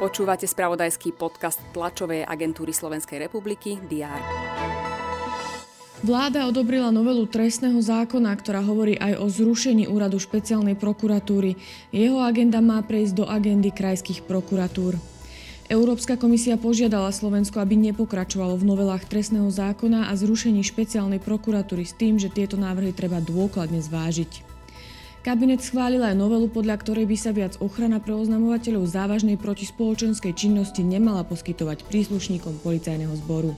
Počúvate spravodajský podcast tlačovej agentúry Slovenskej republiky DR. Vláda odobrila novelu trestného zákona, ktorá hovorí aj o zrušení úradu špeciálnej prokuratúry. Jeho agenda má prejsť do agendy krajských prokuratúr. Európska komisia požiadala Slovensko, aby nepokračovalo v novelách trestného zákona a zrušení špeciálnej prokuratúry s tým, že tieto návrhy treba dôkladne zvážiť. Kabinet schválil aj novelu, podľa ktorej by sa viac ochrana pre oznamovateľov závažnej protispoločenskej činnosti nemala poskytovať príslušníkom policajného zboru.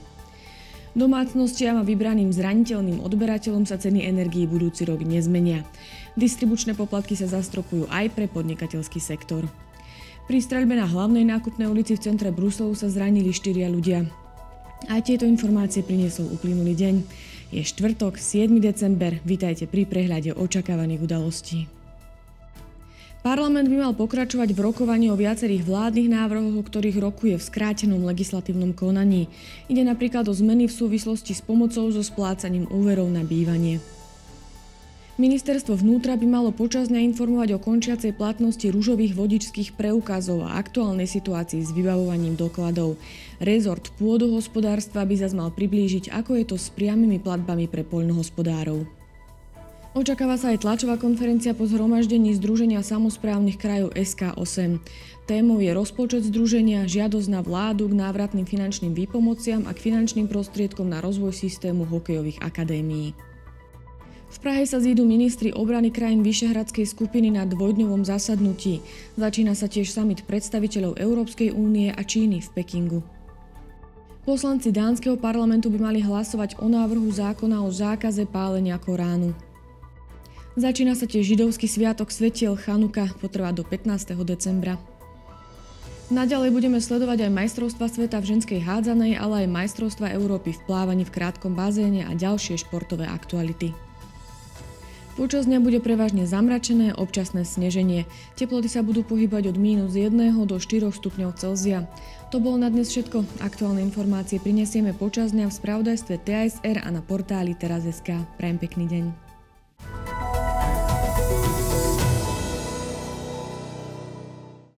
Domácnostiam a vybraným zraniteľným odberateľom sa ceny energii budúci rok nezmenia. Distribučné poplatky sa zastropujú aj pre podnikateľský sektor. Pri streľbe na hlavnej nákupnej ulici v centre Bruselu sa zranili štyria ľudia. Aj tieto informácie priniesol uplynulý deň. Je štvrtok, 7. december, vitajte pri prehľade očakávaných udalostí. Parlament by mal pokračovať v rokovaní o viacerých vládnych návrhoch, o ktorých rokuje v skrátenom legislatívnom konaní. Ide napríklad o zmeny v súvislosti s pomocou so splácaním úverov na bývanie. Ministerstvo vnútra by malo počasne informovať o končiacej platnosti rúžových vodičských preukazov a aktuálnej situácii s vybavovaním dokladov. Rezort pôdohospodárstva by zase mal priblížiť, ako je to s priamými platbami pre poľnohospodárov. Očakáva sa aj tlačová konferencia po zhromaždení Združenia samozprávnych krajov SK8. Témou je rozpočet združenia, žiadosť na vládu k návratným finančným výpomociam a k finančným prostriedkom na rozvoj systému hokejových akadémií. V Prahe sa zídu ministri obrany krajín Vyšehradskej skupiny na dvojdňovom zasadnutí. Začína sa tiež summit predstaviteľov Európskej únie a Číny v Pekingu. Poslanci dánskeho parlamentu by mali hlasovať o návrhu zákona o zákaze pálenia Koránu. Začína sa tiež židovský sviatok Svetiel Chanuka, potrvá do 15. decembra. Naďalej budeme sledovať aj majstrovstva sveta v ženskej hádzanej, ale aj majstrovstva Európy v plávaní v krátkom bazéne a ďalšie športové aktuality. Počas dňa bude prevažne zamračené, občasné sneženie. Teploty sa budú pohybať od mínus 1 do 4 stupňov Celzia. To bolo na dnes všetko. Aktuálne informácie prinesieme počas dňa v spravodajstve TSR a na portáli teraz.sk. Prajem pekný deň.